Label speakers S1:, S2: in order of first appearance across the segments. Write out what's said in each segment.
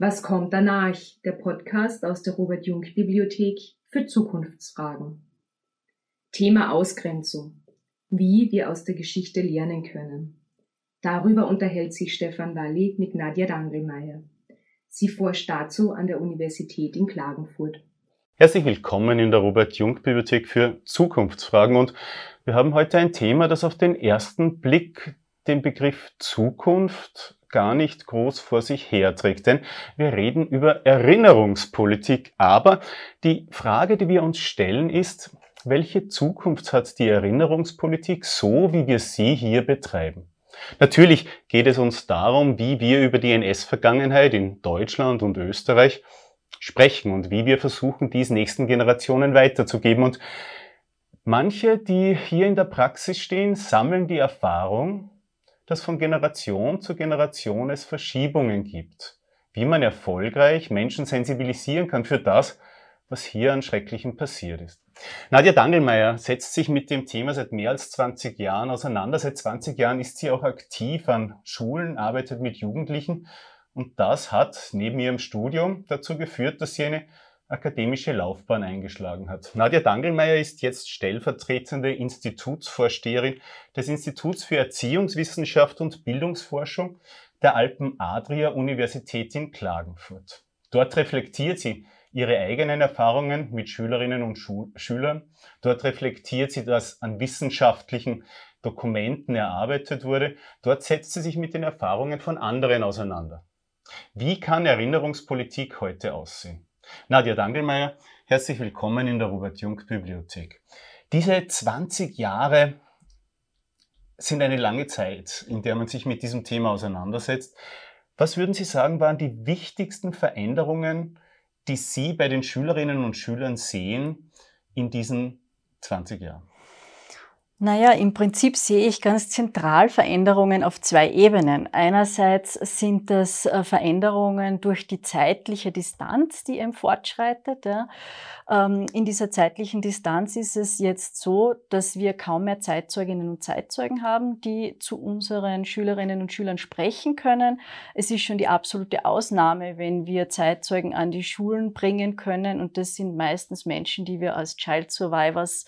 S1: Was kommt danach? Der Podcast aus der Robert Jung Bibliothek für Zukunftsfragen. Thema Ausgrenzung. Wie wir aus der Geschichte lernen können. Darüber unterhält sich Stefan Walli mit Nadja Dangelmeier. Sie forscht dazu an der Universität in Klagenfurt.
S2: Herzlich willkommen in der Robert Jung Bibliothek für Zukunftsfragen und wir haben heute ein Thema, das auf den ersten Blick den Begriff Zukunft gar nicht groß vor sich herträgt. Denn wir reden über Erinnerungspolitik. Aber die Frage, die wir uns stellen, ist, welche Zukunft hat die Erinnerungspolitik so, wie wir sie hier betreiben? Natürlich geht es uns darum, wie wir über die NS-Vergangenheit in Deutschland und Österreich sprechen und wie wir versuchen, dies nächsten Generationen weiterzugeben. Und manche, die hier in der Praxis stehen, sammeln die Erfahrung, dass von Generation zu Generation es Verschiebungen gibt, wie man erfolgreich Menschen sensibilisieren kann für das, was hier an Schrecklichem passiert ist. Nadja Dangelmeier setzt sich mit dem Thema seit mehr als 20 Jahren auseinander. Seit 20 Jahren ist sie auch aktiv an Schulen, arbeitet mit Jugendlichen und das hat neben ihrem Studium dazu geführt, dass sie eine akademische Laufbahn eingeschlagen hat. Nadja Dangelmeier ist jetzt stellvertretende Institutsvorsteherin des Instituts für Erziehungswissenschaft und Bildungsforschung der Alpen-Adria-Universität in Klagenfurt. Dort reflektiert sie ihre eigenen Erfahrungen mit Schülerinnen und Schu Schülern. Dort reflektiert sie, was an wissenschaftlichen Dokumenten erarbeitet wurde. Dort setzt sie sich mit den Erfahrungen von anderen auseinander. Wie kann Erinnerungspolitik heute aussehen? Nadja Dangelmeier, herzlich willkommen in der Robert Jung Bibliothek. Diese 20 Jahre sind eine lange Zeit, in der man sich mit diesem Thema auseinandersetzt. Was würden Sie sagen, waren die wichtigsten Veränderungen, die Sie bei den Schülerinnen und Schülern sehen in diesen 20 Jahren?
S3: Naja, im Prinzip sehe ich ganz zentral Veränderungen auf zwei Ebenen. Einerseits sind das äh, Veränderungen durch die zeitliche Distanz, die eben fortschreitet. Ähm, in dieser zeitlichen Distanz ist es jetzt so, dass wir kaum mehr Zeitzeuginnen und Zeitzeugen haben, die zu unseren Schülerinnen und Schülern sprechen können. Es ist schon die absolute Ausnahme, wenn wir Zeitzeugen an die Schulen bringen können. Und das sind meistens Menschen, die wir als Child Survivors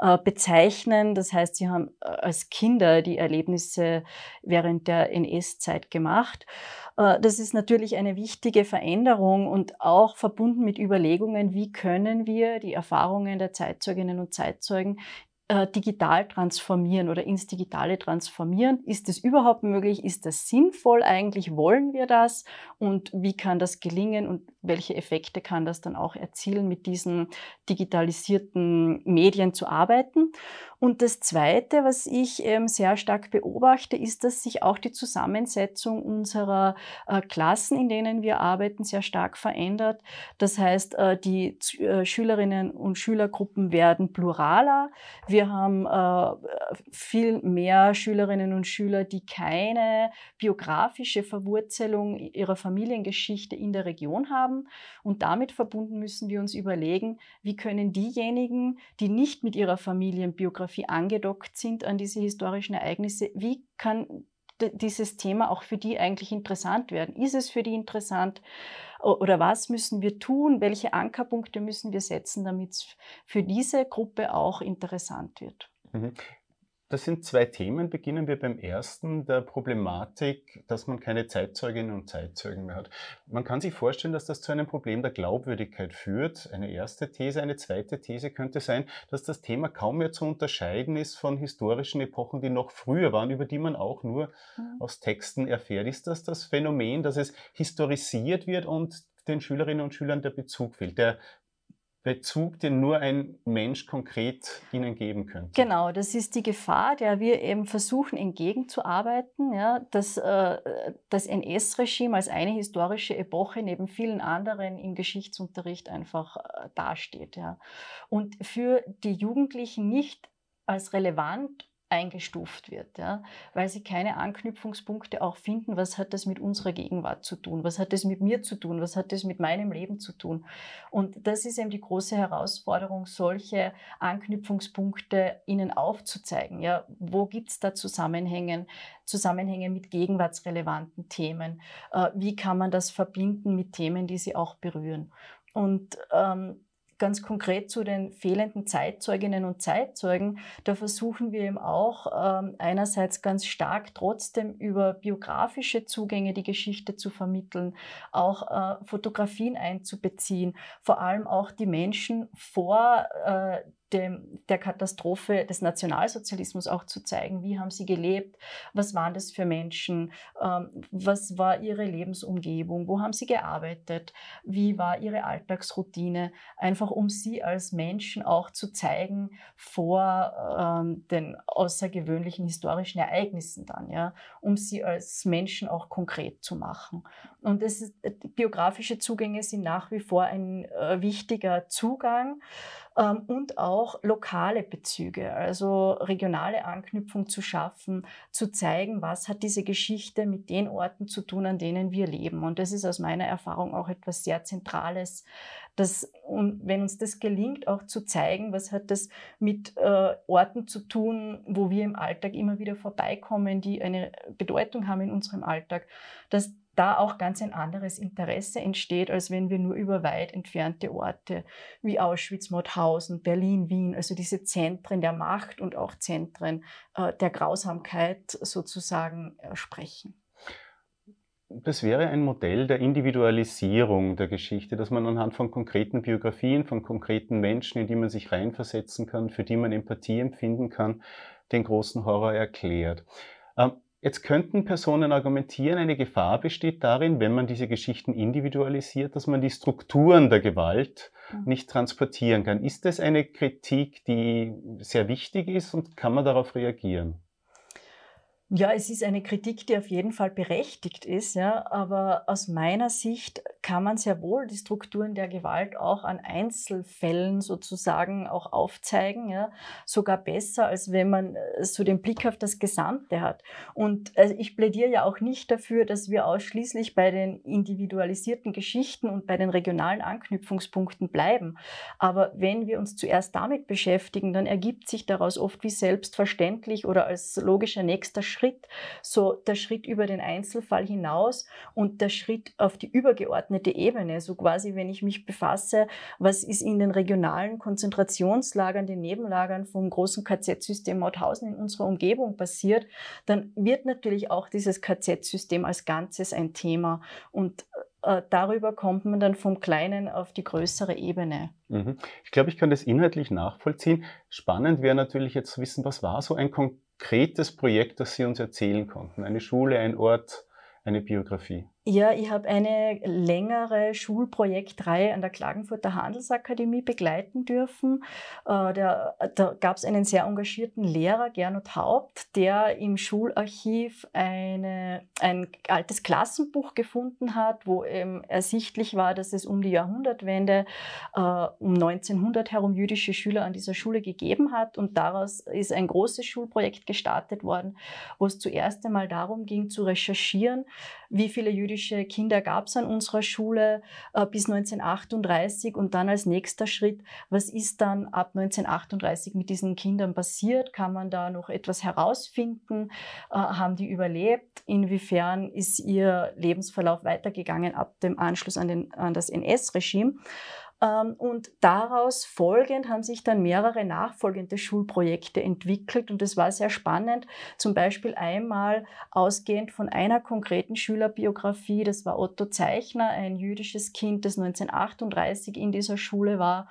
S3: äh, bezeichnen. Das heißt, sie haben äh, als Kinder die Erlebnisse während der NS-Zeit gemacht. Äh, das ist natürlich eine wichtige Veränderung und auch verbunden mit Überlegungen, wie können wir die Erfahrungen der Zeitzeuginnen und Zeitzeugen äh, digital transformieren oder ins Digitale transformieren. Ist das überhaupt möglich? Ist das sinnvoll eigentlich? Wollen wir das? Und wie kann das gelingen und welche Effekte kann das dann auch erzielen, mit diesen digitalisierten Medien zu arbeiten? Und das Zweite, was ich ähm, sehr stark beobachte, ist, dass sich auch die Zusammensetzung unserer äh, Klassen, in denen wir arbeiten, sehr stark verändert. Das heißt, äh, die äh, Schülerinnen und Schülergruppen werden pluraler. Wir haben viel mehr Schülerinnen und Schüler, die keine biografische Verwurzelung ihrer Familiengeschichte in der Region haben. Und damit verbunden müssen wir uns überlegen, wie können diejenigen, die nicht mit ihrer Familienbiografie Biografie angedockt sind an diese historischen Ereignisse. Wie kann dieses Thema auch für die eigentlich interessant werden? Ist es für die interessant? Oder was müssen wir tun? Welche Ankerpunkte müssen wir setzen, damit es für diese Gruppe auch interessant wird?
S2: Das sind zwei Themen. Beginnen wir beim ersten, der Problematik, dass man keine Zeitzeuginnen und Zeitzeugen mehr hat. Man kann sich vorstellen, dass das zu einem Problem der Glaubwürdigkeit führt. Eine erste These. Eine zweite These könnte sein, dass das Thema kaum mehr zu unterscheiden ist von historischen Epochen, die noch früher waren, über die man auch nur mhm. aus Texten erfährt. Ist das das Phänomen, dass es historisiert wird und den Schülerinnen und Schülern der Bezug fehlt, der Bezug, den nur ein Mensch konkret Ihnen geben könnte.
S3: Genau, das ist die Gefahr, der wir eben versuchen entgegenzuarbeiten, ja, dass äh, das NS-Regime als eine historische Epoche neben vielen anderen im Geschichtsunterricht einfach äh, dasteht. Ja. Und für die Jugendlichen nicht als relevant eingestuft wird, ja, weil sie keine Anknüpfungspunkte auch finden, was hat das mit unserer Gegenwart zu tun, was hat das mit mir zu tun, was hat das mit meinem Leben zu tun. Und das ist eben die große Herausforderung, solche Anknüpfungspunkte ihnen aufzuzeigen. Ja, wo gibt's da Zusammenhänge, Zusammenhänge mit gegenwartsrelevanten Themen? Äh, wie kann man das verbinden mit Themen, die sie auch berühren? Und ähm, ganz konkret zu den fehlenden Zeitzeuginnen und Zeitzeugen, da versuchen wir eben auch ähm, einerseits ganz stark trotzdem über biografische Zugänge die Geschichte zu vermitteln, auch äh, Fotografien einzubeziehen, vor allem auch die Menschen vor äh, dem, der Katastrophe des Nationalsozialismus auch zu zeigen. Wie haben sie gelebt? Was waren das für Menschen? Ähm, was war ihre Lebensumgebung? Wo haben sie gearbeitet? Wie war ihre Alltagsroutine? Einfach um sie als Menschen auch zu zeigen vor ähm, den außergewöhnlichen historischen Ereignissen dann, ja, um sie als Menschen auch konkret zu machen. Und das ist, biografische Zugänge sind nach wie vor ein äh, wichtiger Zugang ähm, und auch lokale Bezüge, also regionale Anknüpfung zu schaffen, zu zeigen, was hat diese Geschichte mit den Orten zu tun, an denen wir leben. Und das ist aus meiner Erfahrung auch etwas sehr Zentrales, dass, und wenn uns das gelingt, auch zu zeigen, was hat das mit äh, Orten zu tun, wo wir im Alltag immer wieder vorbeikommen, die eine Bedeutung haben in unserem Alltag, dass da auch ganz ein anderes Interesse entsteht, als wenn wir nur über weit entfernte Orte wie Auschwitz, Mauthausen, Berlin, Wien, also diese Zentren der Macht und auch Zentren äh, der Grausamkeit sozusagen äh, sprechen.
S2: Das wäre ein Modell der Individualisierung der Geschichte, dass man anhand von konkreten Biografien, von konkreten Menschen, in die man sich reinversetzen kann, für die man Empathie empfinden kann, den großen Horror erklärt. Ähm, Jetzt könnten Personen argumentieren, eine Gefahr besteht darin, wenn man diese Geschichten individualisiert, dass man die Strukturen der Gewalt mhm. nicht transportieren kann. Ist das eine Kritik, die sehr wichtig ist und kann man darauf reagieren?
S3: Ja, es ist eine Kritik, die auf jeden Fall berechtigt ist, ja, aber aus meiner Sicht kann man sehr wohl die Strukturen der Gewalt auch an Einzelfällen sozusagen auch aufzeigen, ja, sogar besser, als wenn man äh, so den Blick auf das Gesamte hat. Und also ich plädiere ja auch nicht dafür, dass wir ausschließlich bei den individualisierten Geschichten und bei den regionalen Anknüpfungspunkten bleiben. Aber wenn wir uns zuerst damit beschäftigen, dann ergibt sich daraus oft wie selbstverständlich oder als logischer nächster Schritt Schritt, so der Schritt über den Einzelfall hinaus und der Schritt auf die übergeordnete Ebene, so quasi, wenn ich mich befasse, was ist in den regionalen Konzentrationslagern, den Nebenlagern vom großen KZ-System Mauthausen in unserer Umgebung passiert, dann wird natürlich auch dieses KZ-System als Ganzes ein Thema und äh, darüber kommt man dann vom Kleinen auf die größere Ebene.
S2: Mhm. Ich glaube, ich kann das inhaltlich nachvollziehen. Spannend wäre natürlich jetzt zu wissen, was war so ein konkretes Projekt, das Sie uns erzählen konnten? Eine Schule, ein Ort, eine Biografie?
S3: Ja, ich habe eine längere Schulprojektreihe an der Klagenfurter Handelsakademie begleiten dürfen. Äh, da da gab es einen sehr engagierten Lehrer, Gernot Haupt, der im Schularchiv eine, ein altes Klassenbuch gefunden hat, wo eben ersichtlich war, dass es um die Jahrhundertwende, äh, um 1900 herum jüdische Schüler an dieser Schule gegeben hat. Und daraus ist ein großes Schulprojekt gestartet worden, wo es zuerst einmal darum ging, zu recherchieren, wie viele jüdische jüdische Kinder gab es an unserer Schule äh, bis 1938 und dann als nächster Schritt, was ist dann ab 1938 mit diesen Kindern passiert? Kann man da noch etwas herausfinden? Äh, haben die überlebt? Inwiefern ist ihr Lebensverlauf weitergegangen ab dem Anschluss an, den, an das NS-Regime? Ähm, und daraus folgend haben sich dann mehrere nachfolgende Schulprojekte entwickelt und es war sehr spannend. Zum Beispiel einmal ausgehend von einer konkreten Schülerbiografie, das war Otto Zeichner, ein jüdisches Kind, das 1938 in dieser Schule war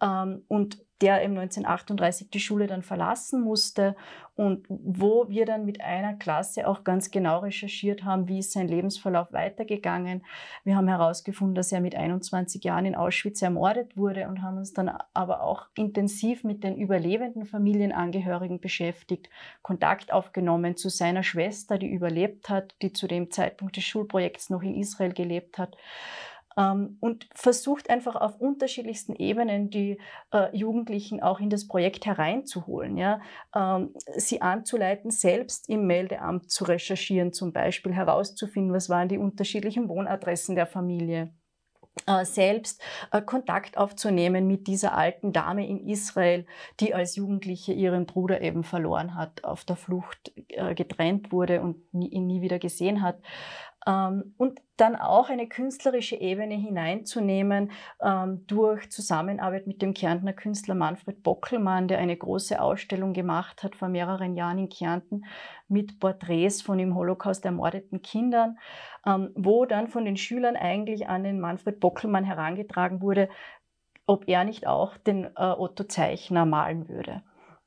S3: ähm, und der im 1938 die Schule dann verlassen musste und wo wir dann mit einer Klasse auch ganz genau recherchiert haben, wie ist sein Lebensverlauf weitergegangen. Wir haben herausgefunden, dass er mit 21 Jahren in Auschwitz ermordet wurde und haben uns dann aber auch intensiv mit den überlebenden Familienangehörigen beschäftigt, Kontakt aufgenommen zu seiner Schwester, die überlebt hat, die zu dem Zeitpunkt des Schulprojekts noch in Israel gelebt hat ähm, und versucht einfach auf unterschiedlichsten Ebenen die äh, Jugendlichen auch in das Projekt hereinzuholen, ja, ähm, sie anzuleiten, selbst im Meldeamt zu recherchieren, zum Beispiel herauszufinden, was waren die unterschiedlichen Wohnadressen der Familie äh, selbst äh, Kontakt aufzunehmen mit dieser alten Dame in Israel, die als Jugendliche ihren Bruder eben verloren hat, auf der Flucht äh, getrennt wurde und ihn nie wieder gesehen hat. Ähm, und dann auch eine künstlerische Ebene hineinzunehmen ähm, durch Zusammenarbeit mit dem Kärntner Künstler Manfred Bockelmann, der eine große Ausstellung gemacht hat vor mehreren Jahren in Kärnten mit Porträts von im Holocaust ermordeten Kindern, ähm, wo dann von den Schülern eigentlich an den Manfred Bockelmann herangetragen wurde, ob er nicht auch den äh, Otto Zeichner malen würde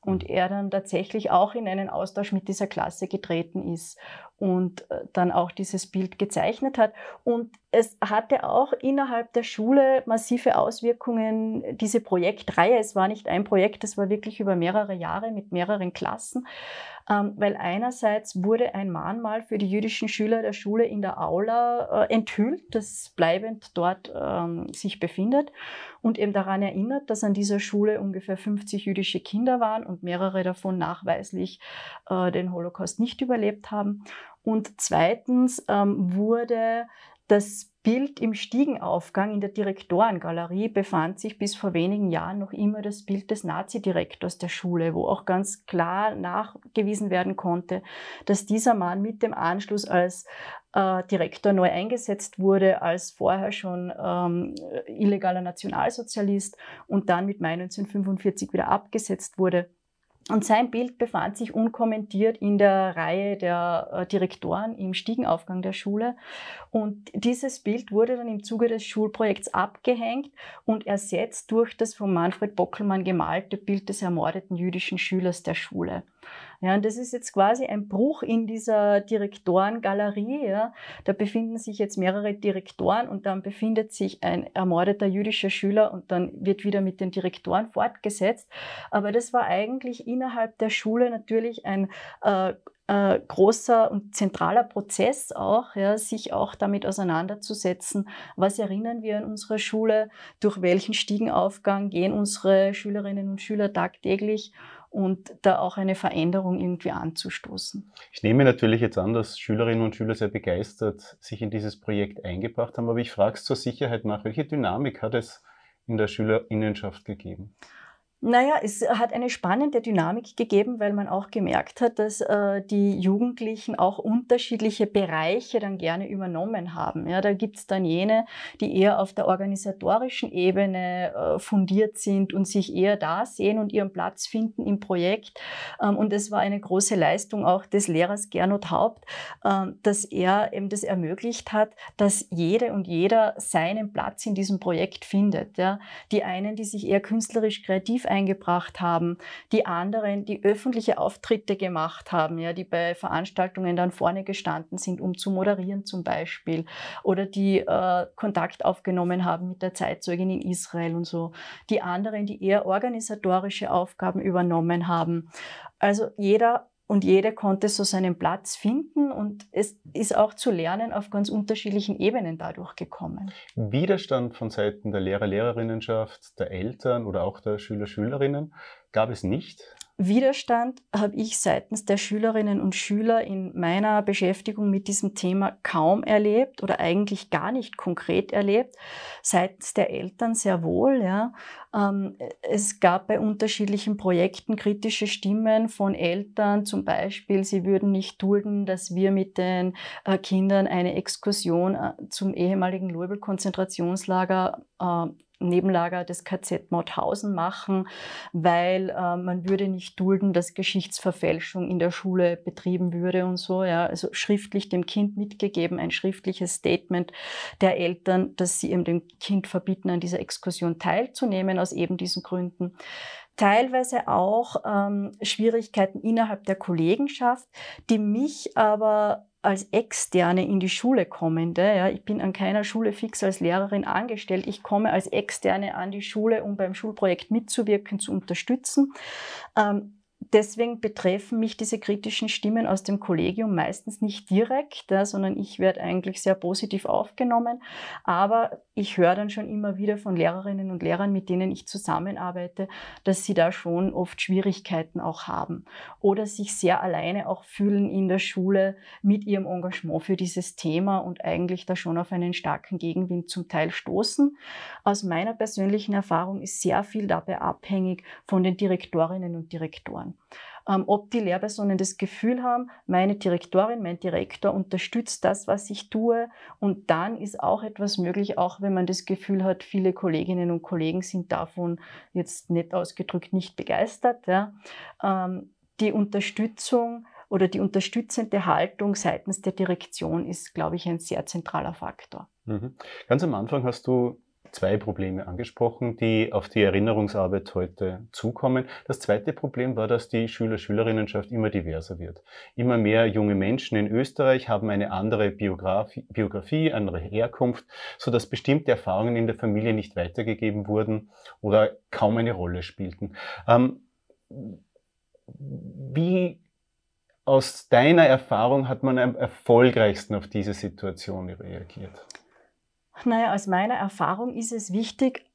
S3: und er dann tatsächlich auch in einen Austausch mit dieser Klasse getreten ist und äh, dann auch dieses Bild gezeichnet hat. Und es hatte auch innerhalb der Schule massive Auswirkungen, diese Projektreihe. Es war nicht ein Projekt, es war wirklich über mehrere Jahre mit mehreren Klassen, weil einerseits wurde ein Mahnmal für die jüdischen Schüler der Schule in der Aula äh, enthüllt, das bleibend dort ähm, sich befindet und eben daran erinnert, dass an dieser Schule ungefähr 50 jüdische Kinder waren und mehrere davon nachweislich äh, den Holocaust nicht überlebt haben. Und zweitens ähm, wurde das Bild im Stiegenaufgang in der Direktorengalerie befand sich bis vor wenigen Jahren noch immer das Bild des Nazi-Direktors der Schule, wo auch ganz klar nachgewiesen werden konnte, dass dieser Mann mit dem Anschluss als äh, Direktor neu eingesetzt wurde, als vorher schon ähm, illegaler Nationalsozialist und dann mit Mai 1945 wieder abgesetzt wurde. Und sein Bild befand sich unkommentiert in der Reihe der äh, Direktoren im Stiegenaufgang der Schule. Und dieses Bild wurde dann im Zuge des Schulprojekts abgehängt und ersetzt durch das von Manfred Bockelmann gemalte Bild des ermordeten jüdischen Schülers der Schule. Ja, und das ist jetzt quasi ein Bruch in dieser Direktorengalerie. Ja. Da befinden sich jetzt mehrere Direktoren und dann befindet sich ein ermordeter jüdischer Schüler und dann wird wieder mit den Direktoren fortgesetzt. Aber das war eigentlich innerhalb der Schule natürlich ein äh, äh, großer und zentraler Prozess auch, ja, sich auch damit auseinanderzusetzen, was erinnern wir an unsere Schule, durch welchen Stiegenaufgang gehen unsere Schülerinnen und Schüler tagtäglich und da auch eine Veränderung irgendwie anzustoßen.
S2: Ich nehme natürlich jetzt an, dass Schülerinnen und Schüler sehr begeistert sich in dieses Projekt eingebracht haben, aber ich frage es zur Sicherheit nach, welche Dynamik hat es in der Schülerinnenschaft gegeben?
S3: Naja, es hat eine spannende Dynamik gegeben, weil man auch gemerkt hat, dass äh, die Jugendlichen auch unterschiedliche Bereiche dann gerne übernommen haben. Ja, da gibt's dann jene, die eher auf der organisatorischen Ebene äh, fundiert sind und sich eher da sehen und ihren Platz finden im Projekt. Ähm, und es war eine große Leistung auch des Lehrers Gernot Haupt, äh, dass er eben das ermöglicht hat, dass jede und jeder seinen Platz in diesem Projekt findet. Ja. Die einen, die sich eher künstlerisch kreativ eingebracht haben, die anderen, die öffentliche Auftritte gemacht haben, ja, die bei Veranstaltungen dann vorne gestanden sind, um zu moderieren zum Beispiel, oder die äh, Kontakt aufgenommen haben mit der Zeitzeugin in Israel und so, die anderen, die eher organisatorische Aufgaben übernommen haben. Also jeder und jede konnte so seinen Platz finden und es ist auch zu lernen auf ganz unterschiedlichen Ebenen dadurch gekommen.
S2: Widerstand von Seiten der Lehrer, Lehrerinnenschaft, der Eltern oder auch der Schüler, Schülerinnen gab es nicht?
S3: Widerstand habe ich seitens der Schülerinnen und Schüler in meiner Beschäftigung mit diesem Thema kaum erlebt oder eigentlich gar nicht konkret erlebt. Seitens der Eltern sehr wohl. Ja. Ähm, es gab bei unterschiedlichen Projekten kritische Stimmen von Eltern, zum Beispiel, sie würden nicht dulden, dass wir mit den äh, Kindern eine Exkursion äh, zum ehemaligen Loibel-Konzentrationslager äh, Nebenlager des KZ Mauthausen machen, weil äh, man würde nicht dulden, dass Geschichtsverfälschung in der Schule betrieben würde und so. Ja, also schriftlich dem Kind mitgegeben, ein schriftliches Statement der Eltern, dass sie eben dem Kind verbieten, an dieser Exkursion teilzunehmen aus eben diesen Gründen teilweise auch ähm, Schwierigkeiten innerhalb der Kollegenschaft, die mich aber als Externe in die Schule kommende, ja, ich bin an keiner Schule fix als Lehrerin angestellt, ich komme als Externe an die Schule, um beim Schulprojekt mitzuwirken, zu unterstützen, ähm, deswegen betreffen mich diese kritischen Stimmen aus dem Kollegium meistens nicht direkt, sondern ich werde eigentlich sehr positiv aufgenommen. Aber ich höre dann schon immer wieder von Lehrerinnen und Lehrern, mit denen ich zusammenarbeite, dass sie da schon oft Schwierigkeiten auch haben oder sich sehr alleine auch fühlen in der Schule mit ihrem Engagement für dieses Thema und eigentlich da schon auf einen starken Gegenwind zum Teil stoßen. Aus meiner persönlichen Erfahrung ist sehr viel dabei abhängig von den Direktorinnen und Direktoren. Ähm, ob die Lehrpersonen das Gefühl haben, meine Direktorin, mein Direktor unterstützt das, was ich tue. Und dann ist auch etwas möglich, auch wenn man das Gefühl hat, viele Kolleginnen und Kollegen sind davon jetzt nicht ausgedrückt nicht begeistert. Ja. Ähm, die Unterstützung oder die unterstützende Haltung seitens der Direktion ist, glaube ich, ein sehr zentraler Faktor.
S2: Mhm. Ganz am Anfang hast du zwei Probleme angesprochen, die auf die Erinnerungsarbeit heute zukommen. Das zweite Problem war, dass die Schüler-Schülerinnenschaft immer diverser wird. Immer mehr junge Menschen in Österreich haben eine andere Biografie, Biografie andere Herkunft, so dass bestimmte Erfahrungen in der Familie nicht weitergegeben wurden oder kaum eine Rolle spielten. Ähm, wie aus deiner Erfahrung hat man am erfolgreichsten auf diese Situation reagiert?
S3: Naja, aus meiner Erfahrung ist es wichtig,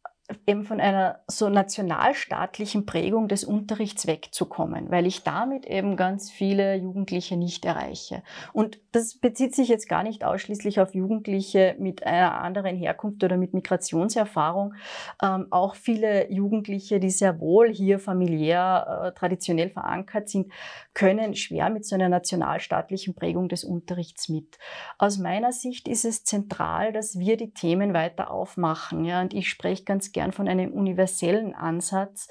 S3: eben von einer so nationalstaatlichen Prägung des Unterrichts wegzukommen, weil ich damit eben ganz viele Jugendliche nicht erreiche. Und das bezieht sich jetzt gar nicht ausschließlich auf Jugendliche mit einer anderen Herkunft oder mit Migrationserfahrung. Ähm, auch viele Jugendliche, die sehr wohl hier familiär äh, traditionell verankert sind, können schwer mit so einer nationalstaatlichen Prägung des Unterrichts mit. Aus meiner Sicht ist es zentral, dass wir die Themen weiter aufmachen. Ja, und ich spreche ganz gern von einem universellen Ansatz,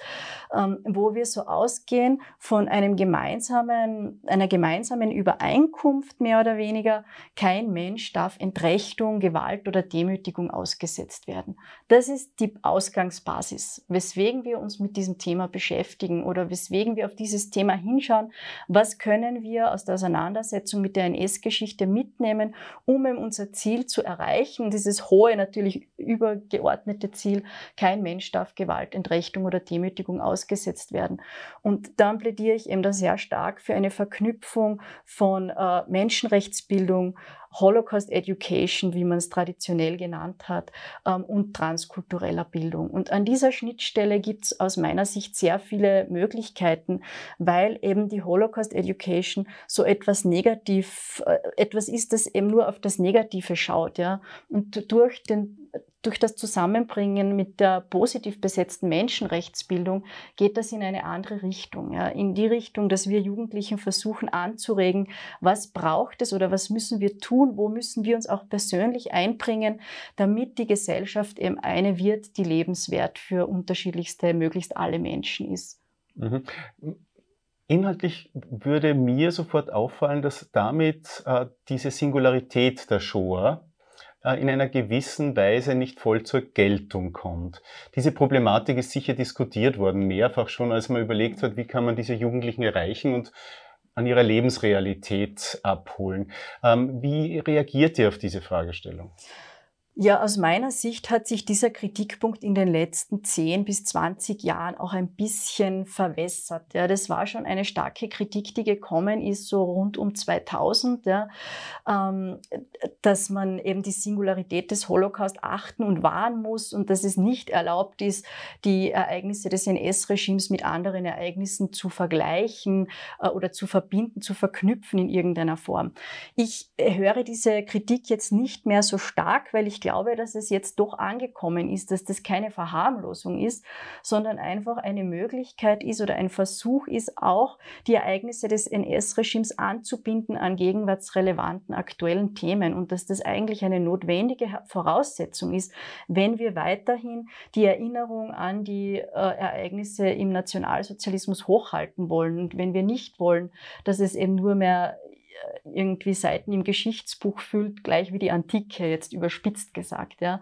S3: ähm, wo wir so ausgehen von einem gemeinsamen, einer gemeinsamen Übereinkunft mehr oder weniger. Kein Mensch darf Entrechtung, Gewalt oder Demütigung ausgesetzt werden. Das ist die Ausgangsbasis, weswegen wir uns mit diesem Thema beschäftigen oder weswegen wir auf dieses Thema hinschauen. Was können wir aus der Auseinandersetzung mit der NS-Geschichte mitnehmen, um unser Ziel zu erreichen, dieses hohe, natürlich übergeordnete Ziel, kein Mensch darf Gewalt, Entrechtung oder Demütigung ausgesetzt werden. Und dann plädiere ich eben da sehr stark für eine Verknüpfung von äh, Menschenrechtsbildung, Holocaust Education, wie man es traditionell genannt hat, ähm, und transkultureller Bildung. Und an dieser Schnittstelle gibt es aus meiner Sicht sehr viele Möglichkeiten, weil eben die Holocaust Education so etwas negativ, äh, etwas ist, das eben nur auf das Negative schaut, ja. Und durch den durch das Zusammenbringen mit der positiv besetzten Menschenrechtsbildung geht das in eine andere Richtung. Ja, in die Richtung, dass wir Jugendlichen versuchen anzuregen, was braucht es oder was müssen wir tun, wo müssen wir uns auch persönlich einbringen, damit die Gesellschaft eben eine wird, die lebenswert für unterschiedlichste, möglichst alle Menschen ist. Mhm.
S2: Inhaltlich würde mir sofort auffallen, dass damit äh, diese Singularität der Shoah äh, in einer gewissen Weise nicht voll zur Geltung kommt. Diese Problematik ist sicher diskutiert worden, mehrfach schon, als man überlegt hat, wie kann man diese Jugendlichen erreichen und an ihrer Lebensrealität abholen. Ähm, wie reagiert ihr auf diese Fragestellung?
S3: Ja, aus meiner Sicht hat sich dieser Kritikpunkt in den letzten 10 bis 20 Jahren auch ein bisschen verwässert. Ja, das war schon eine starke Kritik, die gekommen ist, so rund um 2000, ja, ähm, dass man eben die Singularität des Holocaust achten und wahren muss und dass es nicht erlaubt ist, die Ereignisse des NS-Regimes mit anderen Ereignissen zu vergleichen äh, oder zu verbinden, zu verknüpfen in irgendeiner Form. Ich höre diese Kritik jetzt nicht mehr so stark, weil ich glaube, dass es jetzt doch angekommen ist, dass das keine Verharmlosung ist, sondern einfach eine Möglichkeit ist oder ein Versuch ist, auch die Ereignisse des NS-Regimes anzubinden an gegenwartsrelevanten aktuellen Themen und dass das eigentlich eine notwendige Voraussetzung ist, wenn wir weiterhin die Erinnerung an die äh, Ereignisse im Nationalsozialismus hochhalten wollen und wenn wir nicht wollen, dass es eben nur mehr irgendwie Seiten im Geschichtsbuch füllt, gleich wie die Antike, jetzt überspitzt gesagt, ja,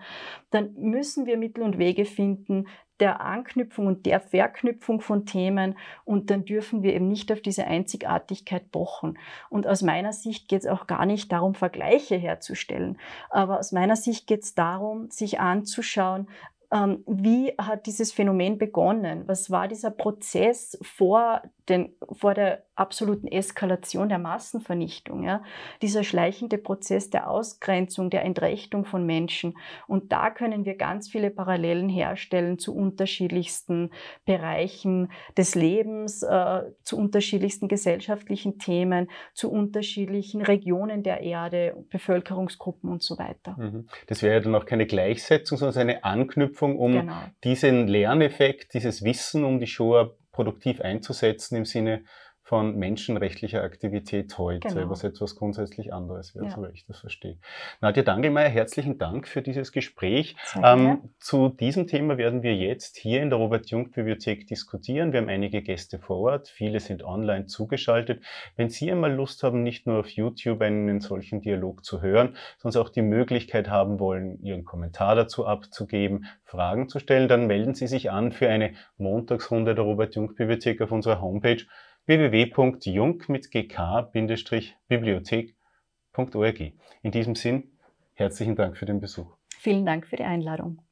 S3: dann müssen wir Mittel und Wege finden, der Anknüpfung und der Verknüpfung von Themen und dann dürfen wir eben nicht auf diese Einzigartigkeit pochen. Und aus meiner Sicht geht es auch gar nicht darum, Vergleiche herzustellen, aber aus meiner Sicht geht es darum, sich anzuschauen, ähm, wie hat dieses Phänomen begonnen? Was war dieser Prozess vor den, vor der absoluten Eskalation der Massenvernichtung. Ja? Dieser schleichende Prozess der Ausgrenzung, der Entrechtung von Menschen. Und da können wir ganz viele Parallelen herstellen zu unterschiedlichsten Bereichen des Lebens, äh, zu unterschiedlichsten gesellschaftlichen Themen, zu unterschiedlichen Regionen der Erde, Bevölkerungsgruppen und so weiter. Mhm.
S2: Das wäre ja dann auch keine Gleichsetzung, sondern eine Anknüpfung, um genau. diesen Lerneffekt, dieses Wissen um die Shoah produktiv einzusetzen im Sinne von menschenrechtlicher Aktivität heute, genau. was etwas grundsätzlich anderes wäre, ja. so wie ich das verstehe. Nadja Dangelmeier, herzlichen Dank für dieses Gespräch. Ähm, zu diesem Thema werden wir jetzt hier in der Robert-Jung-Bibliothek diskutieren. Wir haben einige Gäste vor Ort, viele sind online zugeschaltet. Wenn Sie einmal Lust haben, nicht nur auf YouTube einen solchen Dialog zu hören, sondern auch die Möglichkeit haben wollen, Ihren Kommentar dazu abzugeben, Fragen zu stellen, dann melden Sie sich an für eine Montagsrunde der Robert-Jung-Bibliothek auf unserer Homepage www.jung mit gk-bibliothek.org. In diesem Sinn, herzlichen Dank für den Besuch.
S3: Vielen Dank für die Einladung.